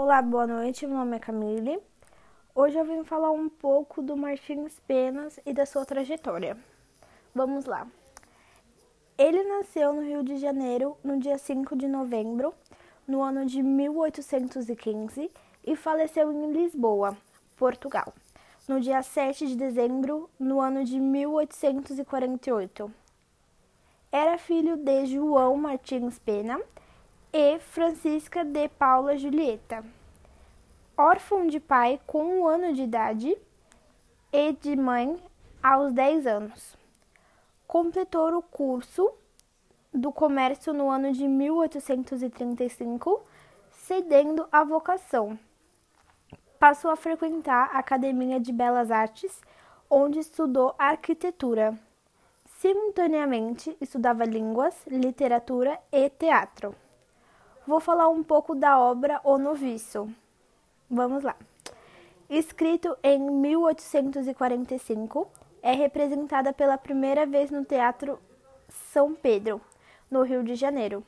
Olá, boa noite. Meu nome é Camille. Hoje eu vim falar um pouco do Martins Penas e da sua trajetória. Vamos lá. Ele nasceu no Rio de Janeiro no dia 5 de novembro, no ano de 1815, e faleceu em Lisboa, Portugal, no dia 7 de dezembro, no ano de 1848. Era filho de João Martins Pena e Francisca de Paula Julieta. Órfão de pai com um ano de idade e de mãe aos 10 anos. Completou o curso do comércio no ano de 1835, cedendo a vocação. Passou a frequentar a Academia de Belas Artes, onde estudou arquitetura. Simultaneamente, estudava línguas, literatura e teatro vou falar um pouco da obra O Noviço. Vamos lá. Escrito em 1845, é representada pela primeira vez no Teatro São Pedro, no Rio de Janeiro.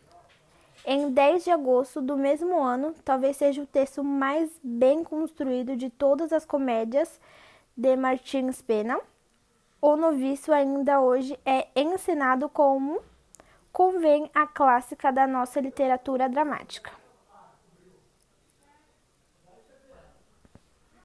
Em 10 de agosto do mesmo ano, talvez seja o texto mais bem construído de todas as comédias de Martins Pena. O Noviço ainda hoje é encenado como convém a clássica da nossa literatura dramática.